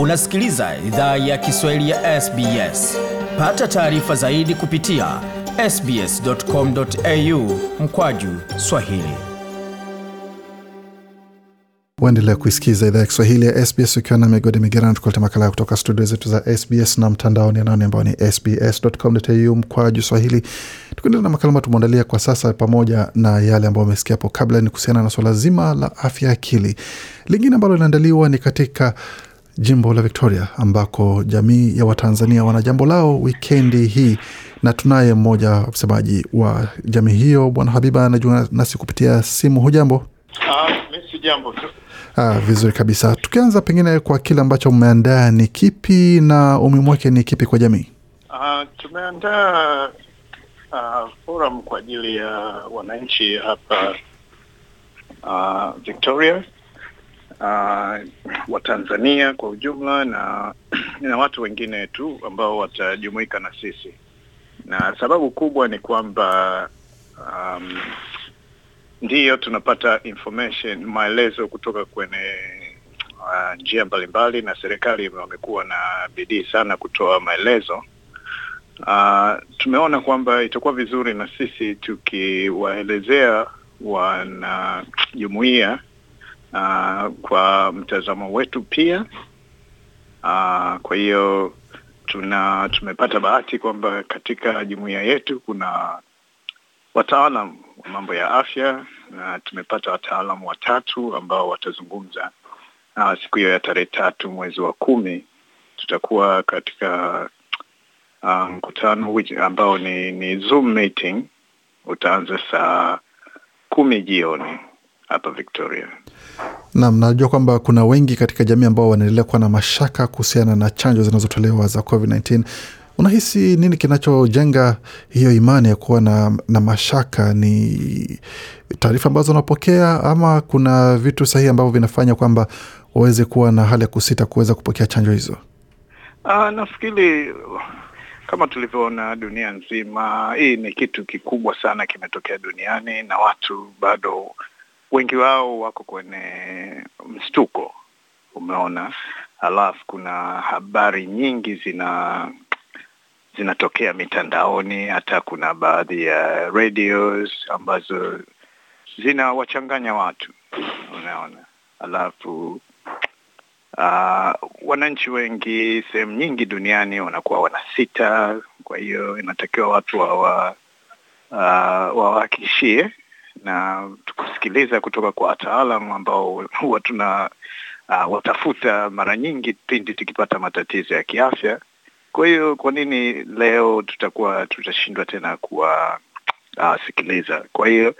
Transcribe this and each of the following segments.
Unasikiliza idhaa ya Kiswahili ya SBS. Pata taarifa zaidi kupitia sbs.com.au mkwaju swahili. Waendelea kuisikiza idhaa ya Kiswahili ya SBS ukiwa na migodi migerana, tukuleta makala kutoka studio zetu za SBS na mtandaoni anaoni ambao ni sbs.com.au mkwaju swahili. Tukiendelea na makala ambayo tumeandalia kwa sasa, pamoja na yale ambayo amesikia hapo kabla, ni kuhusiana na swala zima la afya ya akili. Lingine ambalo linaandaliwa ni katika jimbo la Victoria ambako jamii ya Watanzania wana jambo lao wikendi hii, na tunaye mmoja msemaji wa jamii hiyo, Bwana Habiba anajua nasi kupitia simu. Hujambo? Ah, jambo. Ah, vizuri kabisa. Tukianza pengine kwa kile ambacho mmeandaa ni kipi na umuhimu wake ni kipi kwa jamii? Ah, tumeandaa ah, forum kwa ajili ya wananchi hapa ah, Victoria ah, Watanzania kwa ujumla na na watu wengine tu ambao watajumuika na sisi, na sababu kubwa ni kwamba um, ndiyo tunapata information maelezo kutoka kwenye uh, njia mbalimbali na serikali wamekuwa na bidii sana kutoa maelezo. Uh, tumeona kwamba itakuwa vizuri na sisi tukiwaelezea wanajumuia uh, kwa mtazamo wetu pia. Uh, kwa hiyo tuna tumepata bahati kwamba katika jumuiya yetu kuna wataalam wa mambo ya afya na tumepata wataalamu watatu ambao watazungumza. Uh, siku hiyo ya tarehe tatu mwezi wa kumi tutakuwa katika mkutano which- ambao ni, ni Zoom meeting. Utaanza saa kumi jioni hapa Victoria. Naam, najua kwamba kuna wengi katika jamii ambao wanaendelea kuwa na mashaka kuhusiana na chanjo zinazotolewa za COVID-19. Unahisi nini kinachojenga hiyo imani ya kuwa na, na mashaka? Ni taarifa ambazo wanapokea ama kuna vitu sahihi ambavyo vinafanya kwamba waweze kuwa na hali ya kusita kuweza kupokea chanjo hizo? Aa, nafikiri kama tulivyoona dunia nzima, hii ni kitu kikubwa sana kimetokea duniani na watu bado wengi wao wako kwenye mshtuko, umeona. Alafu kuna habari nyingi zina zinatokea mitandaoni, hata kuna baadhi ya radios ambazo zinawachanganya watu, unaona. Alafu uh, wananchi wengi sehemu nyingi duniani wanakuwa wanasita, kwa hiyo inatakiwa watu wawa uh, wawahakikishie na tukusikiliza kutoka kwa wataalam ambao huwa tuna uh, watafuta mara nyingi pindi tukipata matatizo ya kiafya. Kwa hiyo kwa nini leo tutakuwa tutashindwa tena kuwasikiliza? kwa hiyo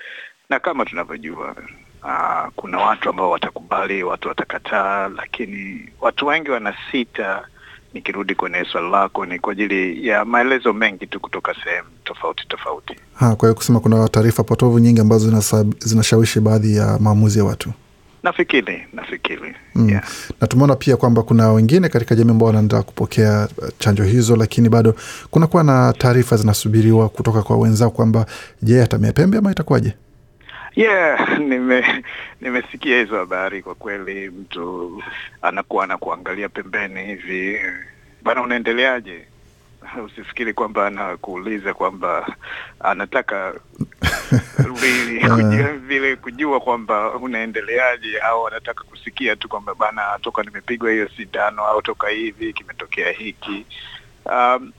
na kama tunavyojua uh, kuna watu ambao watakubali, watu watakataa, lakini watu wengi wanasita. Nikirudi kwenye swali lako, ni kwa ajili ya maelezo mengi tu kutoka sehemu tofauti tofauti. Ha, kwa hiyo kusema kuna taarifa potovu nyingi ambazo zinashawishi baadhi ya maamuzi ya watu Nafikiri, nafikiri Mm. yeah. na tumeona pia kwamba kuna wengine katika jamii ambao wanaendelea kupokea uh, chanjo hizo, lakini bado kunakuwa na taarifa zinasubiriwa kutoka kwa wenzao kwamba je, atamia pembe ama itakuwaje? Yeah, nime nimesikia hizo habari. Kwa kweli, mtu anakuwa anakuangalia pembeni hivi, bana, unaendeleaje? Usifikiri kwamba anakuuliza kwamba anataka really kujua, vile kujua kwamba unaendeleaje, au anataka kusikia tu kwamba bana, toka nimepigwa hiyo sindano au toka hivi kimetokea hiki. Um,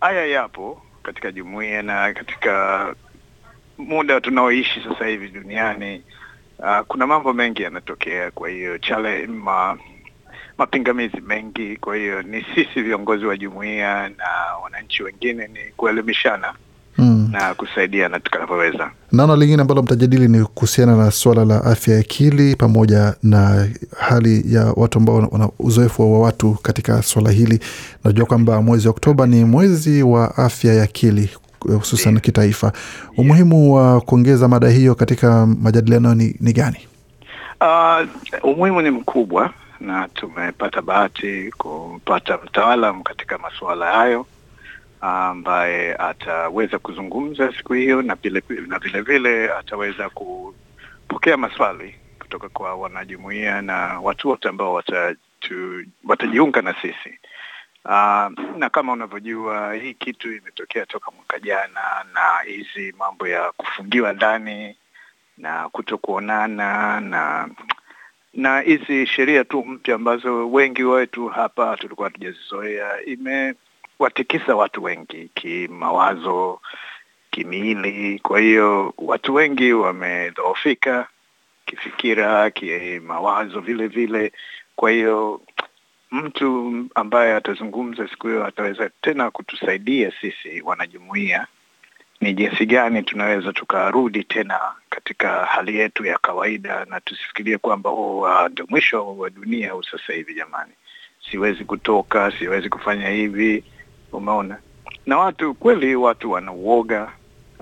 haya yapo katika jumuiya na katika muda tunaoishi sasa hivi duniani uh, kuna mambo mengi yanatokea. Kwa hiyo chale ma, mapingamizi mengi. Kwa hiyo ni sisi viongozi wa jumuiya na wananchi wengine ni kuelimishana Mm. na kusaidiana tukanavyoweza. Naona lingine ambalo mtajadili ni kuhusiana na suala la afya ya akili pamoja na hali ya watu ambao wana- uzoefu wa watu katika suala hili. Najua kwamba mwezi Oktoba ni mwezi wa afya ya akili hususan kitaifa. Umuhimu wa kuongeza mada hiyo katika majadiliano ni, ni gani? Uh, umuhimu ni mkubwa na tumepata bahati kumpata mtaalam katika masuala hayo ambaye ataweza kuzungumza siku hiyo na vile na vile vile ataweza kupokea maswali kutoka kwa wanajumuiya na watu wote ambao watajiunga na sisi. Uh, na kama unavyojua hii kitu imetokea toka mwaka jana, na hizi mambo ya kufungiwa ndani na kuto kuonana na na hizi sheria tu mpya ambazo wengi wetu hapa tulikuwa hatujazizoea, imewatikisa watu wengi kimawazo, kimiili. Kwa hiyo watu wengi wamedhoofika kifikira, kimawazo vile vile. Kwa hiyo mtu ambaye atazungumza siku hiyo ataweza tena kutusaidia sisi wanajumuia ni jinsi gani tunaweza tukarudi tena katika hali yetu ya kawaida, na tusifikirie kwamba oh, ndio mwisho wa dunia huu sasa hivi. Jamani, siwezi kutoka, siwezi kufanya hivi. Umeona, na watu kweli, watu wanauoga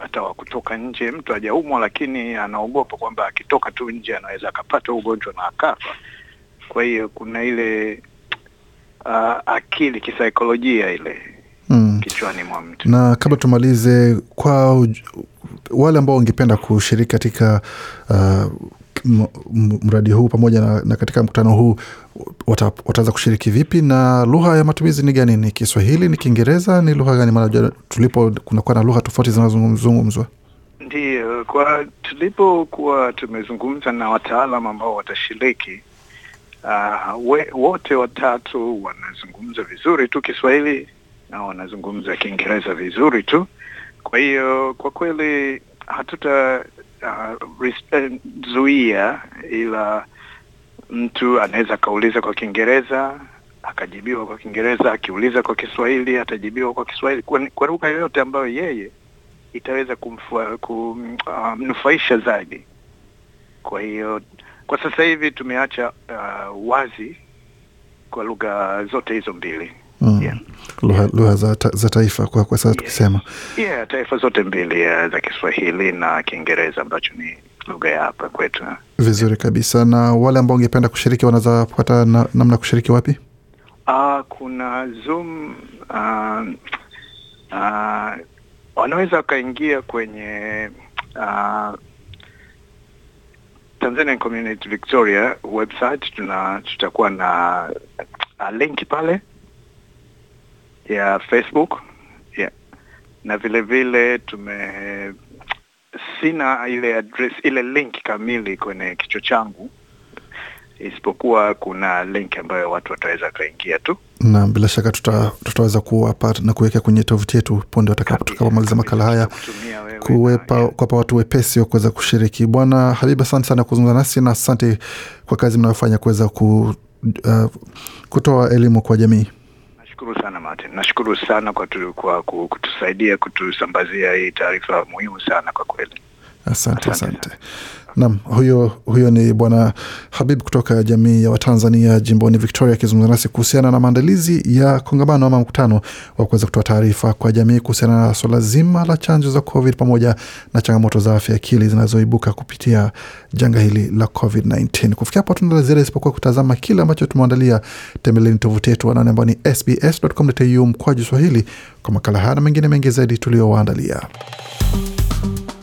hata wa kutoka nje. Mtu hajaumwa, lakini anaogopa kwamba akitoka tu nje anaweza akapata ugonjwa na akafa. Kwa hiyo kuna ile uh, akili kisaikolojia ile Mm. kichwani mwa mtu. Na kabla tumalize, kwa wale ambao wangependa kushiriki katika uh, mradi huu pamoja na, na katika mkutano huu wataweza kushiriki vipi, na lugha ya matumizi ni gani? Ni Kiswahili, ni Kiingereza, ni lugha gani? Maana tulipo kunakuwa na lugha tofauti zinazozungumzwa. Ndiyo, kwa tulipokuwa tumezungumza na wataalam ambao watashiriki uh, we, wote watatu wanazungumza vizuri tu Kiswahili na wanazungumza Kiingereza vizuri tu. Kwa hiyo kwa kweli hatuta uh, eh, ila mtu anaweza akauliza kwa Kiingereza akajibiwa kwa Kiingereza, akiuliza kwa Kiswahili atajibiwa kwa Kiswahili, kwa, lugha yoyote ambayo yeye itaweza kumnufaisha zaidi. Kwa hiyo kwa sasa hivi tumeacha uh, wazi kwa lugha zote hizo mbili Mm. Yeah. Lugha, yeah. za, ta, za taifa kwa, kwa sasa tukisema yeah, taifa zote mbili yeah, za Kiswahili na Kiingereza ambacho ni lugha ya hapa kwetu. vizuri kabisa. Na wale ambao wangependa kushiriki wanaweza pata na, namna kushiriki wapi? Uh, kuna Zoom uh, uh, wanaweza wakaingia kwenye uh, Tanzanian Community Victoria website. Tuna tutakuwa na link pale ya Facebook yeah. na vile vile tume sina ile address ile link kamili kwenye kichwa changu isipokuwa kuna link ambayo watu wataweza kaingia tu na bila shaka tuta, tutaweza kuwapa na kuweka kwenye tovuti yetu punde watakapomaliza makala haya kuwapa watu wepesi wa kuweza kushiriki. Bwana Habib, asante sana kuzungumza nasi na asante kwa kazi mnayofanya kuweza ku, uh, kutoa elimu kwa jamii. Nashukuru sana Martin, nashukuru sana kwa, tu, kwa kutusaidia kutusambazia hii taarifa muhimu sana kwa kweli. Asante, Asante asante. Naam, huyo, huyo ni Bwana Habib kutoka jamii ya Watanzania jimboni Victoria akizungumza nasi kuhusiana na maandalizi ya kongamano ama mkutano wa kuweza kutoa taarifa kwa jamii kuhusiana na swala zima la chanjo za COVID pamoja na changamoto za afya akili zinazoibuka kupitia janga hili la COVID-19. Kufikia hapo tuna ziada isipokuwa kutazama kile ambacho tumeandalia. Tembeleni tovuti yetu wanaone ambao ni sbs.com.au mkwaju Swahili kwa makala haya na mengine mengi zaidi tuliowaandalia.